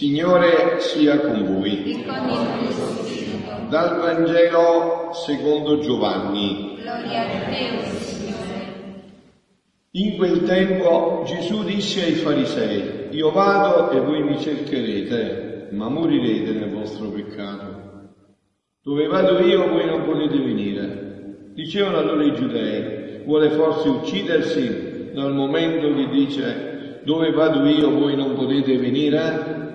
Signore sia con voi. Dal Vangelo secondo Giovanni. Gloria a te, Signore. In quel tempo Gesù disse ai farisei, io vado e voi mi cercherete, ma morirete nel vostro peccato. Dove vado io voi non potete venire. Dicevano allora i giudei, vuole forse uccidersi dal momento che dice, dove vado io voi non potete venire?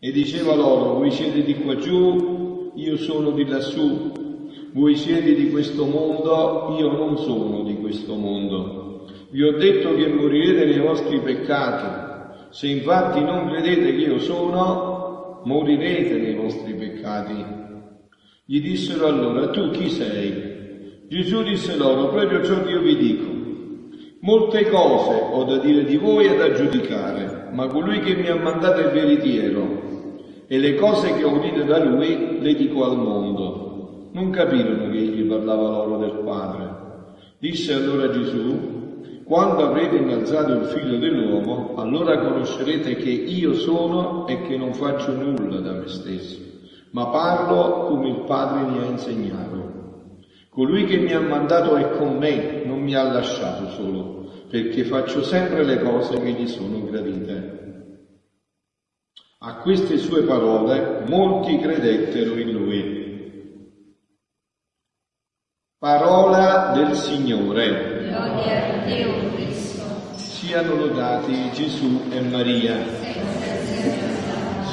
E diceva loro, voi siete di qua giù, io sono di lassù, voi siete di questo mondo, io non sono di questo mondo. Vi ho detto che morirete nei vostri peccati. Se infatti non credete che io sono, morirete nei vostri peccati. Gli dissero allora, tu chi sei? Gesù disse loro, proprio ciò che io vi dico. Molte cose ho da dire di voi e da giudicare, ma colui che mi ha mandato è veritiero e le cose che ho udite da lui le dico al mondo. Non capirono che egli parlava loro del Padre. Disse allora Gesù, quando avrete innalzato il figlio dell'uomo, allora conoscerete che io sono e che non faccio nulla da me stesso, ma parlo come il Padre mi ha insegnato. Colui che mi ha mandato è con me, non mi ha lasciato solo, perché faccio sempre le cose che gli sono gradite. A queste sue parole molti credettero in lui. Parola del Signore. Gloria a te, o Cristo. Siano lodati Gesù e Maria.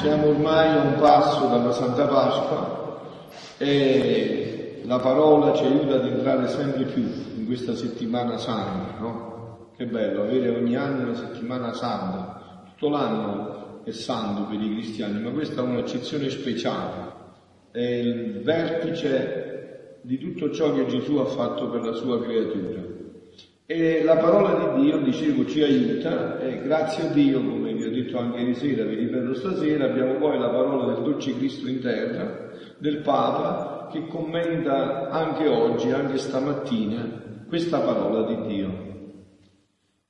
Siamo ormai a un passo dalla Santa Pasqua e la parola ci aiuta ad entrare sempre più in questa settimana santa, no? Che bello avere ogni anno una settimana santa. Tutto l'anno è santo per i cristiani, ma questa è un'eccezione speciale. È il vertice di tutto ciò che Gesù ha fatto per la sua creatura. E la parola di Dio, dicevo, ci aiuta e grazie a Dio, come vi ho detto anche ieri sera, vi ripeto stasera, abbiamo poi la parola del dolce Cristo in terra, del Papa, che commenta anche oggi, anche stamattina, questa parola di Dio.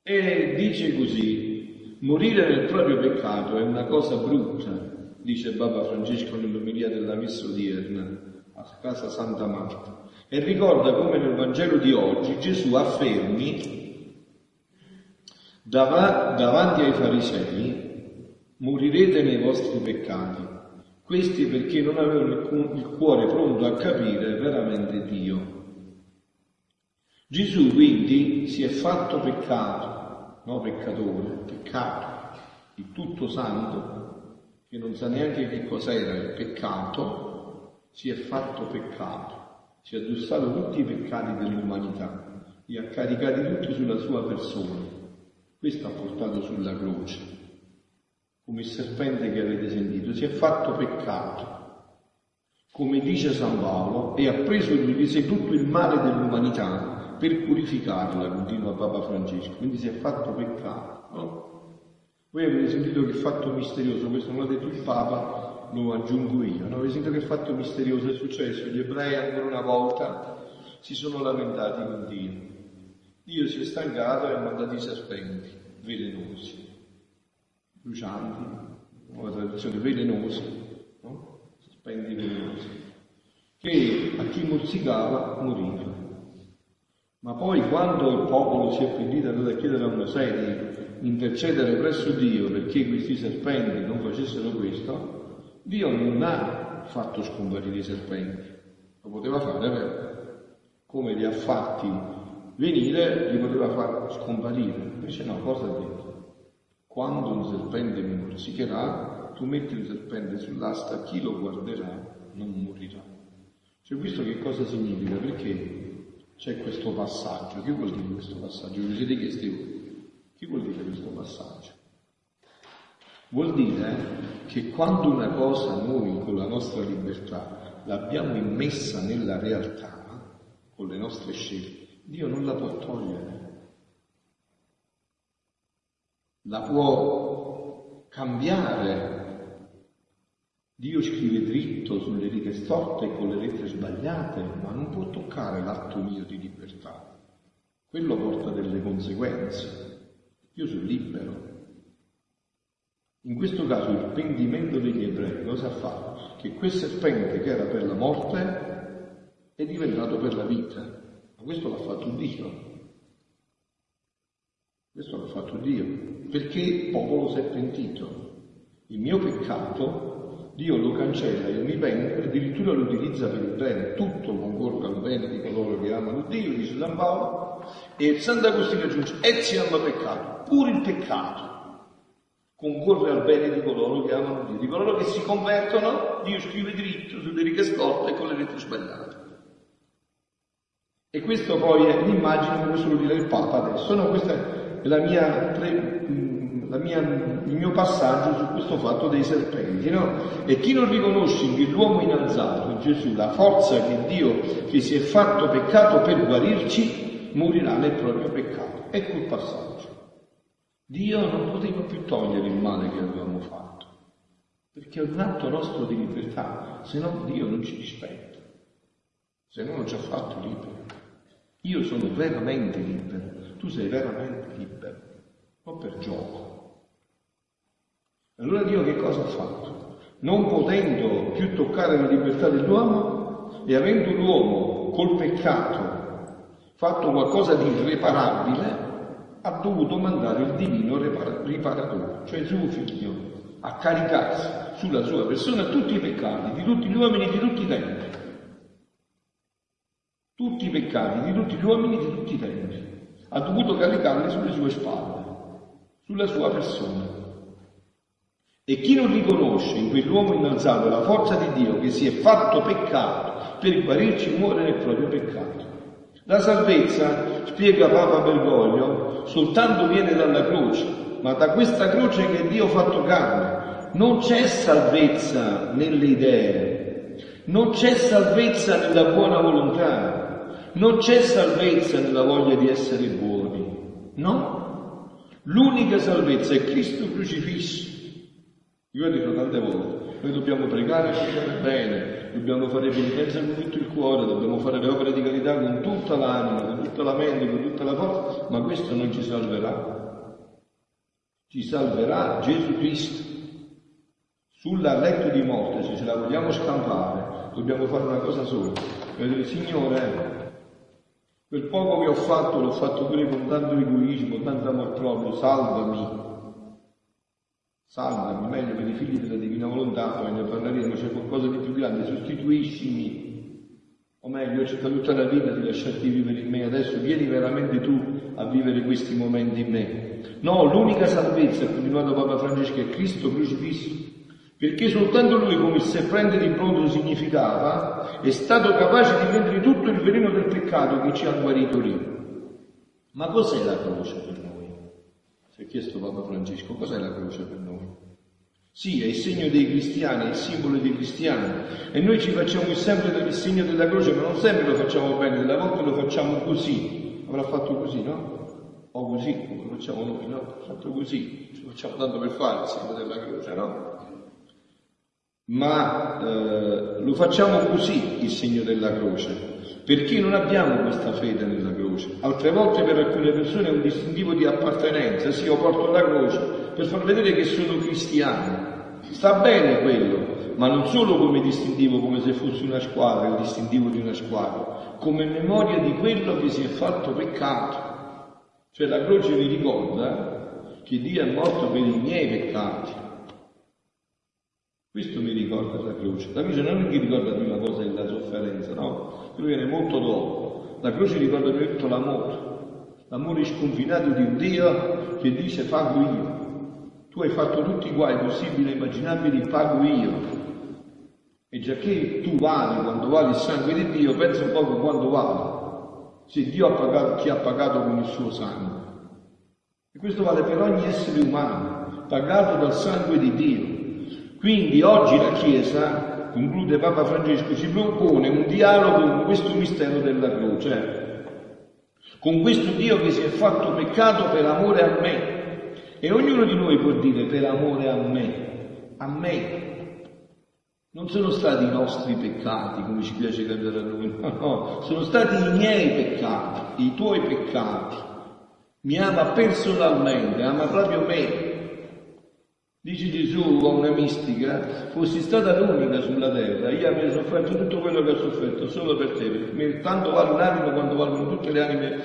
E dice così, morire nel proprio peccato è una cosa brutta, dice Papa Francesco nell'omelia della messa odierna a casa Santa Marta e ricorda come nel Vangelo di oggi Gesù affermi dav- davanti ai farisei morirete nei vostri peccati questi perché non avevano il cu- il cuore pronto a capire veramente Dio Gesù quindi si è fatto peccato no peccatore peccato il tutto santo che non sa neanche che cos'era il peccato si è fatto peccato si è addossato tutti i peccati dell'umanità, li ha caricati tutti sulla sua persona. Questo ha portato sulla croce, come il serpente che avete sentito, si è fatto peccato, come dice San Paolo, e ha preso di sé tutto il male dell'umanità per purificarla, continua Papa Francesco, quindi si è fatto peccato. No? Voi avete sentito che fatto misterioso, questo non l'ha detto il Papa, lo aggiungo io. No? Avete sentito che fatto misterioso è successo? Gli ebrei ancora una volta si sono lamentati con Dio. Dio si è stancato e ha mandato i serpenti velenosi, brucianti, nuova traduzione, velenosi, no? serpenti velenosi, che a chi mozzicava moriva. Ma poi quando il popolo si è pentito a chiedere a Mosè di intercedere presso Dio perché questi serpenti non facessero questo, Dio non ha fatto scomparire i serpenti, lo poteva fare, vero? Come li ha fatti venire, li poteva far scomparire. Invece no, cosa ha detto? Quando un serpente mi morsicherà, tu metti il serpente sull'asta, chi lo guarderà non morirà. Cioè questo che cosa significa? Perché c'è questo passaggio. Che vuol dire questo passaggio? Vi siete chiesti voi? Che vuol dire questo passaggio? Vuol dire che quando una cosa noi con la nostra libertà l'abbiamo immessa nella realtà, con le nostre scelte, Dio non la può togliere. La può cambiare. Dio scrive dritto sulle righe storte e con le lettere sbagliate, ma non può toccare l'atto mio di libertà. Quello porta delle conseguenze. Io sono libero, In questo caso il pentimento degli ebrei cosa fatto? Che quel serpente che era per la morte è diventato per la vita. Ma questo l'ha fatto Dio. Questo l'ha fatto Dio. Perché il popolo si è pentito. Il mio peccato Dio lo cancella e mi pente, addirittura lo utilizza per il bene. Tutto concorre al bene di coloro che amano Dio, dice San Paolo. E Sant'Agostino aggiunge, e si peccato. Pure il peccato concorre al bene di coloro che amano Dio, di coloro che si convertono, Dio scrive dritto sulle righe storte e con le lettere sbagliate. E questo poi è l'immagine, come suolo dire il Papa adesso, no, questa è la mia, la mia, il mio passaggio su questo fatto dei serpenti, no? E chi non riconosce in l'uomo innalzato, in Gesù, la forza che Dio, che si è fatto peccato per guarirci, morirà nel proprio peccato. Ecco il passaggio. Dio non poteva più togliere il male che avevamo fatto, perché è un atto nostro di libertà, se no Dio non ci rispetta, se no non ci ha fatto liberi. Io sono veramente libero, tu sei veramente libero, non per gioco. Allora Dio che cosa ha fatto? Non potendo più toccare la libertà dell'uomo e avendo l'uomo col peccato fatto qualcosa di irreparabile, ha dovuto mandare il divino riparatore, cioè suo figlio, a caricarsi sulla sua persona tutti i peccati di tutti gli uomini di tutti i tempi. Tutti i peccati di tutti gli uomini di tutti i tempi. Ha dovuto caricarli sulle sue spalle, sulla sua persona. E chi non riconosce in quell'uomo innalzato la forza di Dio che si è fatto peccato per guarirci muore nel proprio peccato. La salvezza, spiega Papa Bergoglio, soltanto viene dalla croce, ma da questa croce che Dio ha fatto carne. Non c'è salvezza nelle idee, non c'è salvezza nella buona volontà, non c'è salvezza nella voglia di essere buoni. No, l'unica salvezza è Cristo crocifisso. Io dico tante volte, noi dobbiamo pregare e bene, dobbiamo fare penitenza con tutto il cuore, dobbiamo fare le opere di carità con tutta l'anima, con tutta la mente, con tutta la forza, ma questo non ci salverà. Ci salverà Gesù Cristo. Sulla letto di morte, se ce la vogliamo scampare, dobbiamo fare una cosa sola. Dire, Signore, quel poco che ho fatto l'ho fatto pure con tanto egoismo, tanto amor proprio, salvami salvami, meglio per i figli della divina volontà, poi ne parleremo, c'è qualcosa di più grande, sostituiscimi, o meglio, ho cercato tutta la vita di lasciarti vivere in me, adesso vieni veramente tu a vivere questi momenti in me. No, l'unica salvezza, ha continuato Papa Francesco, è Cristo crocifisso, perché soltanto lui, come il serpente di bronzo significava, è stato capace di prendere tutto il veleno del peccato che ci ha guarito lì. Ma cos'è la croce per noi? Si è chiesto Papa Francesco, cos'è la croce per noi? Sì, è il segno dei cristiani, è il simbolo dei cristiani. E noi ci facciamo sempre del segno della croce, ma non sempre lo facciamo bene, delle volte lo facciamo così. Avrà fatto così, no? O così, come facciamo noi, no? Fatto così, ci facciamo tanto per fare il segno della croce, no? Ma eh, lo facciamo così il segno della croce, perché non abbiamo questa fede nella croce. Altre volte per alcune persone è un distintivo di appartenenza, sì, io porto la croce per far vedere che sono cristiano. Sta bene quello, ma non solo come distintivo, come se fosse una squadra, il distintivo di una squadra, come memoria di quello che si è fatto peccato. Cioè la croce mi ricorda che Dio è morto per i miei peccati questo mi ricorda la croce. La croce non mi ricorda prima cosa della sofferenza, no? Quello viene molto dopo. La croce ricorda tutto l'amore, l'amore sconfinato di un Dio che dice pago io. Tu hai fatto tutti i guai possibili e immaginabili, pago io. E già che tu vali quando vali il sangue di Dio, pensa un po' quando vale. Se Dio ha pagato chi ha pagato con il suo sangue. E questo vale per ogni essere umano, pagato dal sangue di Dio. Quindi oggi la Chiesa, conclude Papa Francesco, si propone un dialogo con questo mistero della croce, con questo Dio che si è fatto peccato per amore a me. E ognuno di noi può dire per amore a me, a me. Non sono stati i nostri peccati, come ci piace credere a noi, no, no, sono stati i miei peccati, i tuoi peccati. Mi ama personalmente, ama proprio me, Dice Gesù a una mistica, fossi stata l'unica sulla terra, io avrei sofferto tutto quello che ho sofferto solo per te, tanto vale un'anima quanto valgono tutte le anime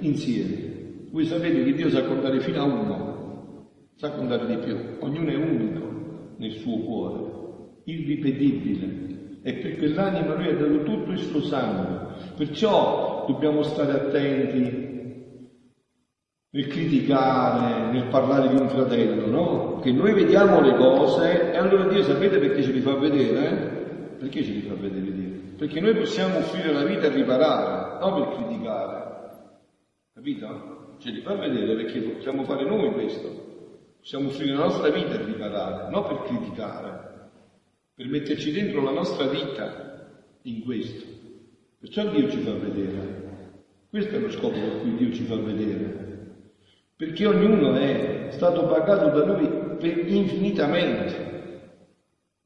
insieme. Voi sapete che Dio sa contare fino a uno, sa contare di più, ognuno è unico nel suo cuore, irripetibile. E per quell'anima lui ha dato tutto il suo sangue. Perciò dobbiamo stare attenti nel criticare, nel parlare di un fratello, no? Che noi vediamo le cose e allora Dio sapete perché ce li fa vedere? Eh? Perché ce li fa vedere Dio? Perché noi possiamo offrire la vita e riparare, non per criticare. Capito? Ce li fa vedere perché possiamo fare noi questo. Possiamo offrire la nostra vita e riparare, non per criticare, per metterci dentro la nostra vita in questo. Perciò Dio ci fa vedere. Questo è lo scopo per cui Dio ci fa vedere perché ognuno è stato pagato da lui infinitamente.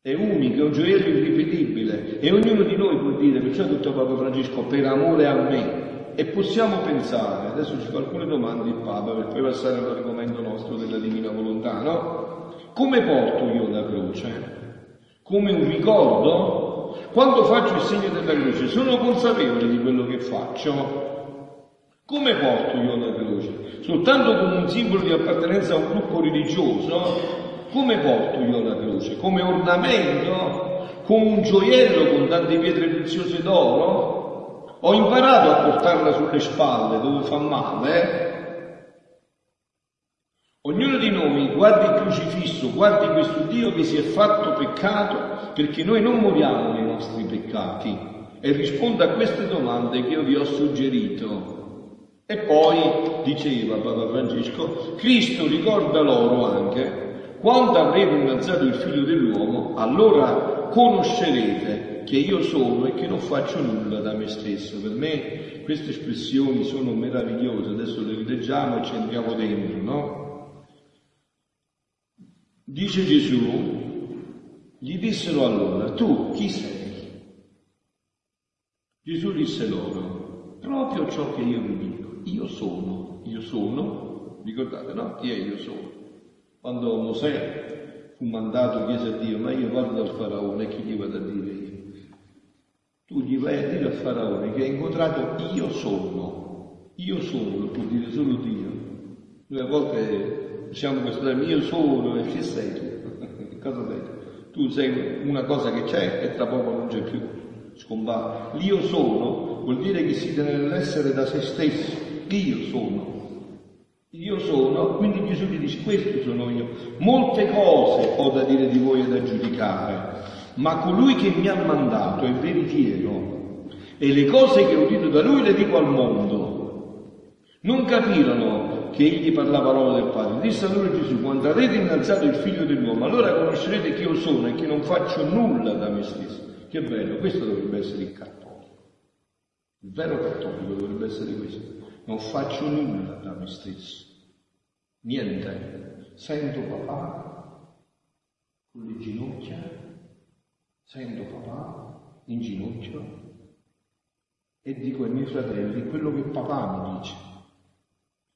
È unico, è un gioiello irripetibile e ognuno di noi può dire, perciò detto Papa Francesco, per amore a me. E possiamo pensare, adesso ci fa alcune domande il Papa per poi passare all'argomento nostro della divina volontà, no? Come porto io la croce? Come un ricordo? Quando faccio il segno della croce sono consapevole di quello che faccio? Come porto io la croce? Soltanto come un simbolo di appartenenza a un gruppo religioso? Come porto io la croce? Come ornamento? Come un gioiello con tante pietre preziose d'oro? Ho imparato a portarla sulle spalle dove fa male. Ognuno di noi guardi il crocifisso, guardi questo Dio che si è fatto peccato perché noi non moriamo nei nostri peccati e risponda a queste domande che io vi ho suggerito. E poi diceva Papa Francesco, Cristo ricorda loro anche, quando avrete innalzato il figlio dell'uomo, allora conoscerete che io sono e che non faccio nulla da me stesso. Per me queste espressioni sono meravigliose, adesso le rileggiamo e ci entriamo dentro, no? Dice Gesù, gli dissero allora, tu chi sei? Gesù disse loro, proprio ciò che io vi dico io sono, io sono, ricordate no? Chi è io sono? Quando Mosè fu mandato chiese a Dio, ma io vado dal faraone, chi gli vado a dire io? Tu gli vai a dire al faraone che hai incontrato io sono, io sono, può dire solo Dio. Noi a volte diciamo questo termine, io sono, e chi sei tu? Cosa sei? Tu sei una cosa che c'è e tra poco non c'è più, scompare. L'io sono vuol dire che si deve essere da se stesso, io sono. Io sono, quindi Gesù gli dice questo sono io. Molte cose ho da dire di voi e da giudicare, ma colui che mi ha mandato è veritiero e le cose che ho udito da lui le dico al mondo. Non capirono che egli parlava loro del Padre. Disse a loro Gesù, quando avrete innalzato il figlio dell'uomo, allora conoscerete che io sono e che non faccio nulla da me stesso. Che bello, questo dovrebbe essere il cattolico. Il vero cattolico dovrebbe essere questo non faccio nulla da me stesso, niente. Sento papà con le ginocchia, sento papà in ginocchio e dico ai miei fratelli quello che papà mi dice.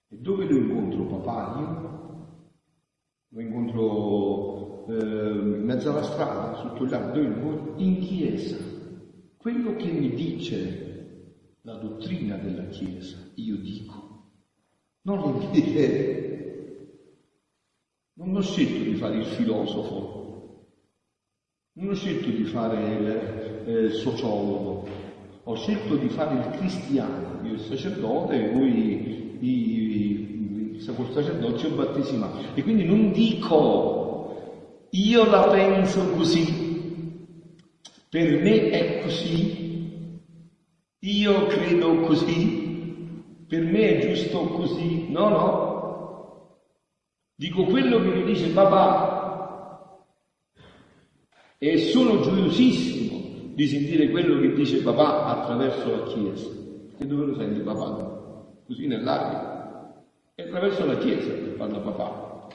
E dove lo incontro papà io? Lo incontro eh, in mezzo alla strada, sotto gli alberi, in chiesa. Quello che mi dice la dottrina della Chiesa, io dico, non le idee. Non ho scelto di fare il filosofo, non ho scelto di fare il, il sociologo, ho scelto di fare il cristiano, io il sacerdote e voi i, i, col sacerdozio battesimato. E quindi non dico io la penso così, per me è così, io credo così, per me è giusto così. No, no. Dico quello che mi dice papà. E sono gioiosissimo di sentire quello che dice papà attraverso la Chiesa. E dove lo senti papà? Così nell'aria. E attraverso la Chiesa che parla papà.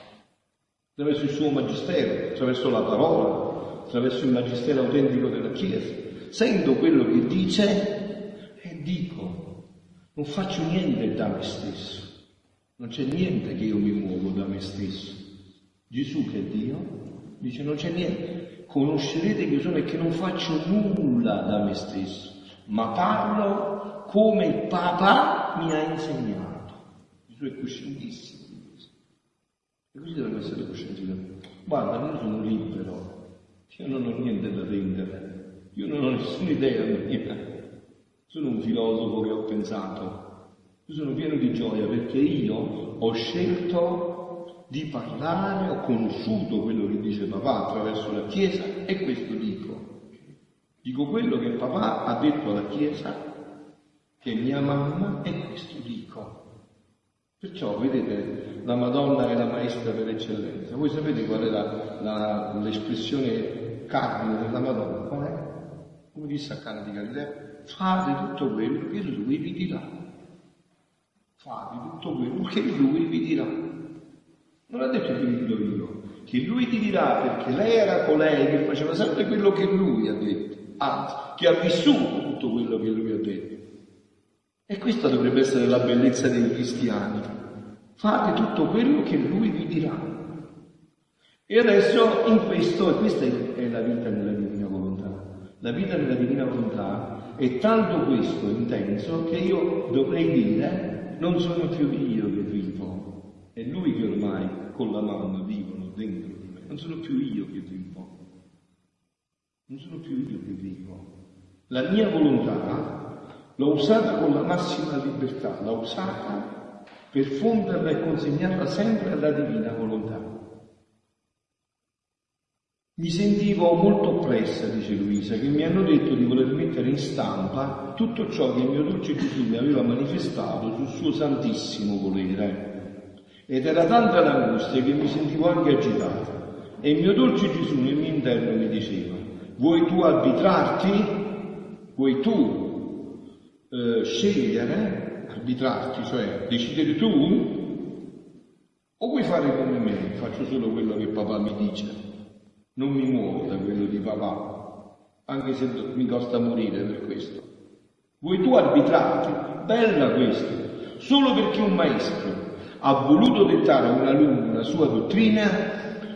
Attraverso il suo magistero, attraverso la parola, attraverso il magistero autentico della Chiesa. Sento quello che dice e dico, non faccio niente da me stesso, non c'è niente che io mi muovo da me stesso, Gesù che è Dio dice non c'è niente, conoscerete che sono e che non faccio nulla da me stesso, ma parlo come il Papa mi ha insegnato. Gesù è coscientissimo di questo. E così dovrebbe essere coscienti di Guarda, io sono libero, io non ho niente da vendere, io non ho nessuna idea mia. Sono un filosofo che ho pensato, io sono pieno di gioia perché io ho scelto di parlare, ho conosciuto quello che dice papà attraverso la Chiesa e questo dico. Dico quello che papà ha detto alla Chiesa, che mia mamma, e questo dico. Perciò, vedete, la Madonna è la maestra per eccellenza. Voi sapete qual è la, la, l'espressione cardine della Madonna? Qual è? Come disse a Cana di Galilea? Fate tutto quello che lui vi dirà fate tutto quello che lui vi dirà. Non ha detto che vi dirò io, che lui ti dirà perché lei era colei che faceva sempre quello che lui ha detto, anzi, che ha vissuto tutto quello che lui ha detto. E questa dovrebbe essere la bellezza dei cristiani. Fate tutto quello che lui vi dirà. E adesso in questo, e questa è la vita divina volontà, la vita nella divina volontà è tanto questo intenso che io dovrei dire non sono più io che vivo, è lui che ormai con la mano vivono dentro di me, non sono più io che vivo, non sono più io che vivo. La mia volontà l'ho usata con la massima libertà, l'ho usata per fonderla e consegnarla sempre alla divina volontà. Mi sentivo molto oppressa, dice Luisa, che mi hanno detto di voler mettere in stampa tutto ciò che il mio dolce Gesù mi aveva manifestato sul suo santissimo volere. Ed era tanta l'angustia che mi sentivo anche agitata. E il mio dolce Gesù nel mio interno mi diceva, vuoi tu arbitrarti? Vuoi tu eh, scegliere, arbitrarti, cioè decidere tu? O vuoi fare come me? Faccio solo quello che papà mi dice non mi muovo da quello di papà, anche se mi costa morire per questo. Vuoi tu arbitrarti? Bella questa, solo perché un maestro ha voluto dettare a un alunno una sua dottrina,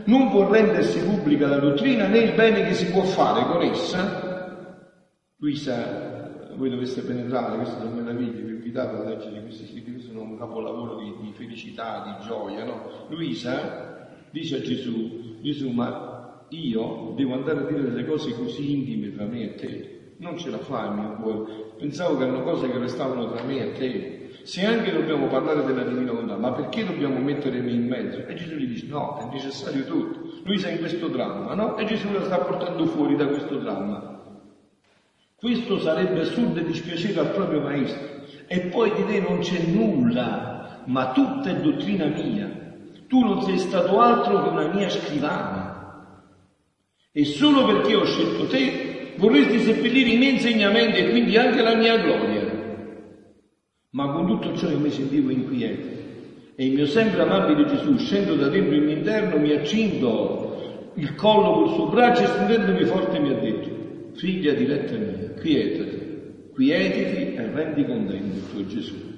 non può rendersi pubblica la dottrina né il bene che si può fare con essa. Luisa, voi doveste penetrare, queste sono meraviglie, vi invitate a leggere questi scritti, sono un capolavoro di, di felicità, di gioia, no? Luisa dice a Gesù, Gesù, ma io devo andare a dire delle cose così intime tra me e te. Non ce la fa il mio cuore. Pensavo che erano cose che restavano tra me e te. Se anche dobbiamo parlare della divina volontà, ma perché dobbiamo mettermi in mezzo? E Gesù gli dice: No, è necessario tutto. Lui sta in questo dramma, no? E Gesù la sta portando fuori da questo dramma. Questo sarebbe assurdo e dispiacere al proprio maestro. E poi di te non c'è nulla, ma tutta è dottrina mia. Tu non sei stato altro che una mia scrivana. E solo perché ho scelto te vorresti seppellire i miei insegnamenti e quindi anche la mia gloria. Ma con tutto ciò io mi sentivo inquieto e il mio sempre amabile Gesù, scendo da dentro il mio interno, mi accinto il collo col suo braccio e stendendomi forte mi ha detto, figlia diletta mia, quietati, quietiti e rendi contento il tuo Gesù.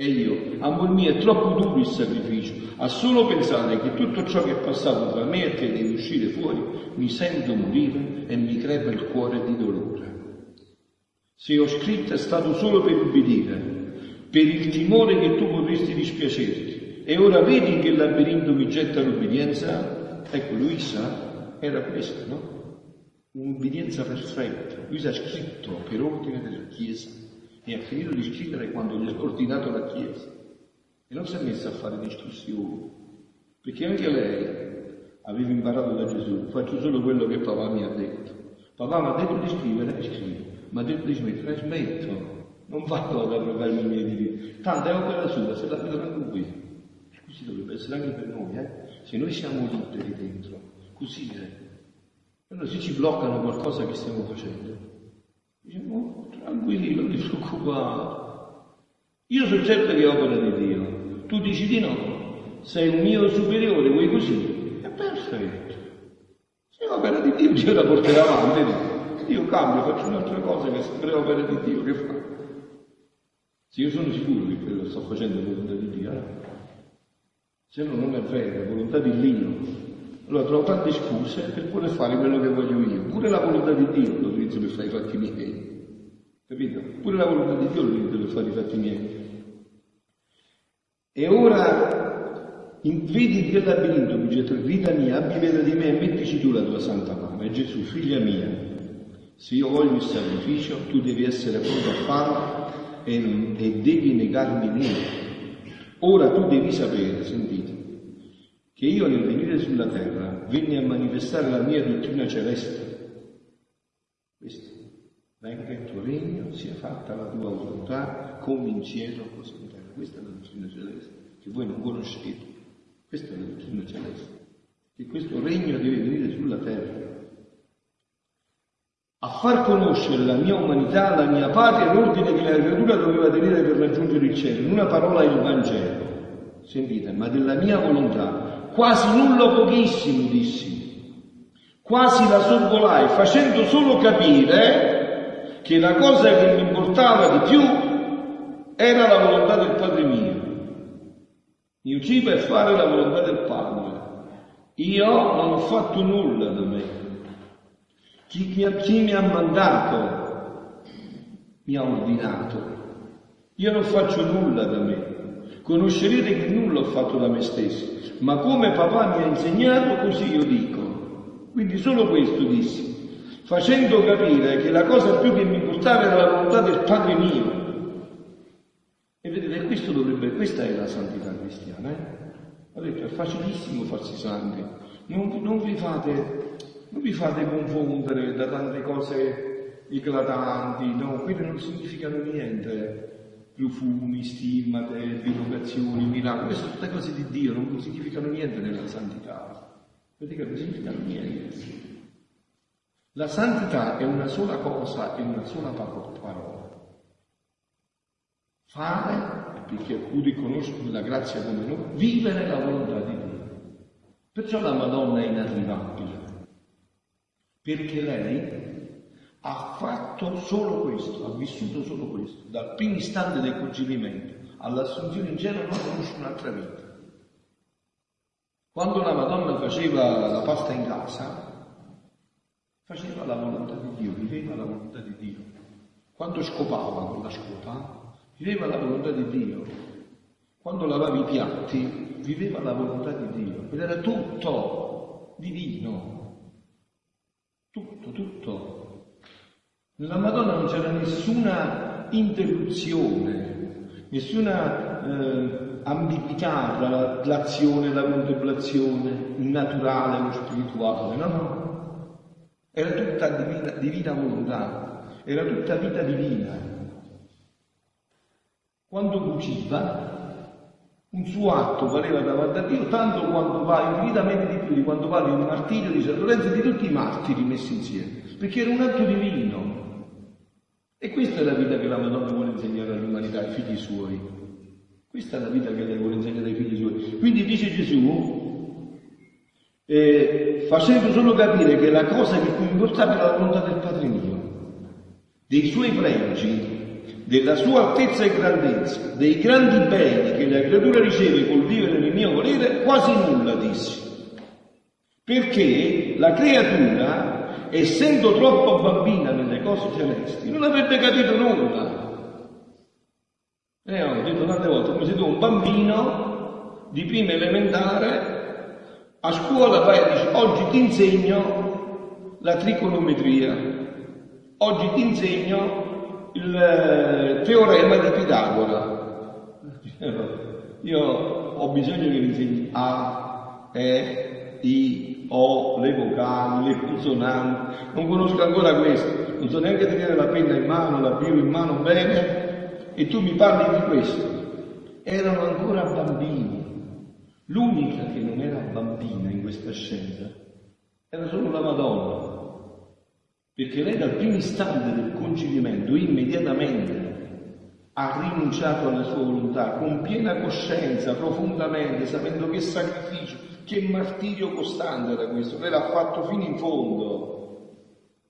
E io, amor mio, è troppo duro il sacrificio, a solo pensare che tutto ciò che è passato tra me e te deve uscire fuori, mi sento morire e mi crepa il cuore di dolore. Se ho scritto è stato solo per ubbidire, per il timore che tu vorresti dispiacerti. E ora vedi che il labirinto mi getta l'obbedienza? Ecco, Luisa era questa, no? Un'obbedienza perfetta. Luisa ha scritto per ordine della Chiesa e ha finito di scrivere quando gli ha ordinato la Chiesa e non si è messa a fare discussioni, perché anche lei aveva imparato da Gesù, faccio solo quello che papà mi ha detto. Papà mi ha detto di scrivere e scrivo, mi ha detto di smettere e smetto, non vado ad approvare i miei diritti, tanto è opera sua, se la vedo anche qui. E così dovrebbe essere anche per noi, eh? se noi siamo liberi dentro, così è. Allora se ci bloccano qualcosa che stiamo facendo, Diciamo, tranquillo, non ti preoccupare. Io sono certo che è opera di Dio. Tu dici di no, sei un mio superiore, vuoi così? È perfetto. Se è opera di Dio, Dio la porterà avanti. Io cambio, faccio un'altra cosa che è sempre opera di Dio, che fa? Se io sono sicuro che quello sto facendo è volontà di Dio, eh? Se no non è vero, è volontà di Dio. Allora trovo tante scuse per poter fare quello che voglio io. Pure la volontà di Dio lo utilizzo per fare i fatti miei. Capito? Pure la volontà di Dio lo utilizzo per fare i fatti miei. E ora vedi Dio labirinto, vita mia, abbi pietà di me e mettici tu la tua santa mano. E Gesù, figlia mia, se io voglio il sacrificio, tu devi essere pronto a farlo e, e devi negarmi niente. Ora tu devi sapere, sentite, che io nel venire sulla terra venni a manifestare la mia dottrina celeste. Questo, venga il tuo regno, sia fatta la tua volontà, come in cielo così in terra. Questa è la dottrina celeste, che voi non conoscete. Questa è la dottrina celeste. Che questo regno deve venire sulla terra. A far conoscere la mia umanità, la mia patria, l'ordine che la creatura doveva tenere per raggiungere il cielo. In una parola il Vangelo. Sentite, ma della mia volontà quasi nulla pochissimo dissi, quasi la sorvolai, facendo solo capire che la cosa che mi importava di più era la volontà del Padre mio. Mio cibo è fare la volontà del Padre. Io non ho fatto nulla da me. Chi, chi, chi mi ha mandato mi ha ordinato. Io non faccio nulla da me. Conoscerete che nulla ho fatto da me stesso ma come papà mi ha insegnato così io dico. Quindi solo questo dissi, facendo capire che la cosa più che mi importava era la volontà del Padre mio. E vedete, questo dovrebbe, questa è la santità cristiana. Eh? Ho detto, è facilissimo farsi santi, non, non, vi fate, non vi fate confondere da tante cose eclatanti, no, quelle non significano niente profumi, stimmate, bilocazioni, miracoli, queste sono tutte cose di Dio, non significano niente nella santità. Vedete che non significano niente. La santità è una sola cosa e una sola parola. Fare, perché alcuni conoscono la grazia come noi, vivere la volontà di Dio. Perciò la Madonna è inarrivabile, perché lei ha fatto solo questo, ha vissuto solo questo, dal primo istante del concepimento all'assunzione in cielo non conosce un'altra vita. Quando la Madonna faceva la pasta in casa, faceva la volontà di Dio, viveva la volontà di Dio. Quando scopava con la scopa, viveva la volontà di Dio. Quando lavava i piatti, viveva la volontà di Dio. Ed era tutto divino. Tutto, tutto. Nella Madonna non c'era nessuna interruzione, nessuna eh, ambiguità tra l'azione e la contemplazione, il naturale e lo spirituale, no, no. Era tutta divina, divina volontà, era tutta vita divina. Quando cuciva, un suo atto valeva davanti a Dio tanto quanto vale infinitamente di più di quanto vale un martirio di San Lorenzo e di tutti i martiri messi insieme, perché era un atto divino. E questa è la vita che la Madonna vuole insegnare all'umanità, ai figli suoi. Questa è la vita che lei vuole insegnare ai figli suoi. Quindi dice Gesù, eh, facendo solo capire che la cosa che più importava è la volontà del Padre mio, dei suoi pregi, della sua altezza e grandezza, dei grandi beni che la creatura riceve col vivere nel mio volere, quasi nulla dissi. Perché la creatura essendo troppo bambina nelle cose celesti, non avrebbe capito nulla. E ho detto tante volte, come se tu un bambino di prima elementare a scuola vai e dici oggi ti insegno la trigonometria, oggi ti insegno il eh, teorema di Pitagora. Io ho bisogno che mi insegni A, E, I, o, le vocali, le consonanti, non conosco ancora questo, non so neanche tenere la penna in mano, la biro in mano bene, e tu mi parli di questo. Erano ancora bambini. L'unica che non era bambina in questa scena era solo la Madonna, perché lei dal primo istante del concepimento, immediatamente, ha rinunciato alla sua volontà con piena coscienza, profondamente, sapendo che sacrificio, che martirio costante era questo, lei l'ha fatto fino in fondo,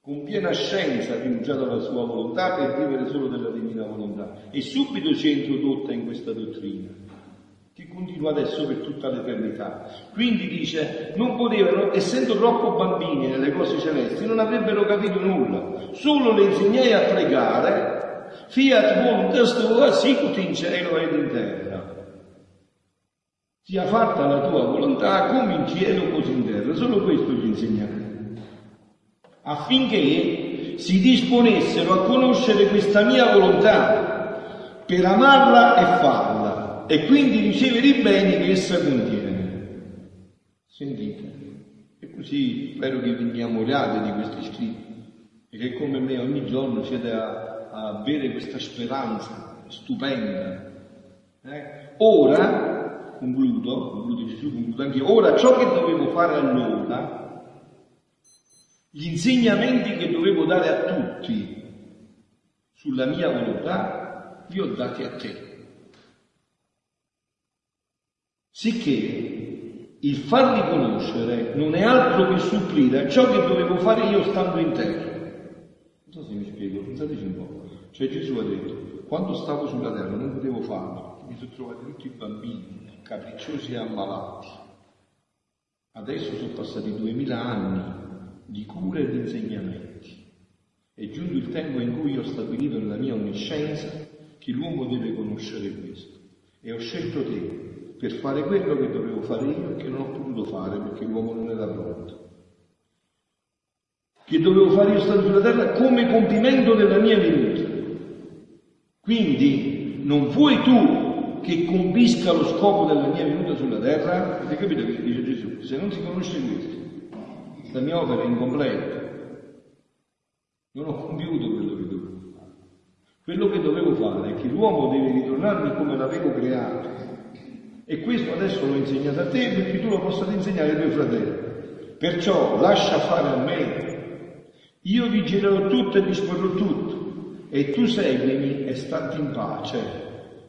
con piena scienza ha rinunciato alla sua volontà per vivere solo della divina volontà. E subito si è introdotta in questa dottrina, che continua adesso per tutta l'eternità. Quindi dice, non potevano, essendo troppo bambini nelle cose celesti, non avrebbero capito nulla. Solo le insegnai a pregare, fiat voluntas tua sicut in cielo ed in terra. Sia fatta la tua volontà come in cielo così in terra. Solo questo gli insegnai. Affinché si disponessero a conoscere questa mia volontà per amarla e farla e quindi ricevere i beni che essa contiene. Sentite, e così spero che vi innamoriate di questi scritti e che come me ogni giorno siete a, a avere questa speranza stupenda. Eh? Ora, concludo, concludo Gesù, concludo anche io, ora ciò che dovevo fare allora, gli insegnamenti che dovevo dare a tutti sulla mia volontà, li ho dati a te. Sicché il farli conoscere non è altro che supplire a ciò che dovevo fare io stando in terra. Non so se mi spiego, pensateci un po'. Cioè Gesù ha detto, quando stavo sulla terra non potevo farlo, mi sono trovati tutti i bambini, capricciosi e ammalati. Adesso sono passati duemila anni di cure e di insegnamenti. È giunto il tempo in cui ho stabilito nella mia onniscienza che l'uomo deve conoscere questo. E ho scelto te per fare quello che dovevo fare io e che non ho potuto fare perché l'uomo non era pronto. Che dovevo fare io stando sulla terra come compimento della mia venuta. Quindi non vuoi tu che compisca lo scopo della mia venuta sulla terra? Avete capito che dice Gesù? Se non si conosce questo, la mia opera è incompleta. Non ho compiuto quello che dovevo fare. Quello che dovevo fare è che l'uomo deve ritornarmi come l'avevo creato e questo adesso l'ho insegnato a te perché tu lo possa insegnare ai tuoi fratelli. Perciò lascia fare a me. Io vigilerò tutto e disporrò tutto. E tu seguimi e stati in pace.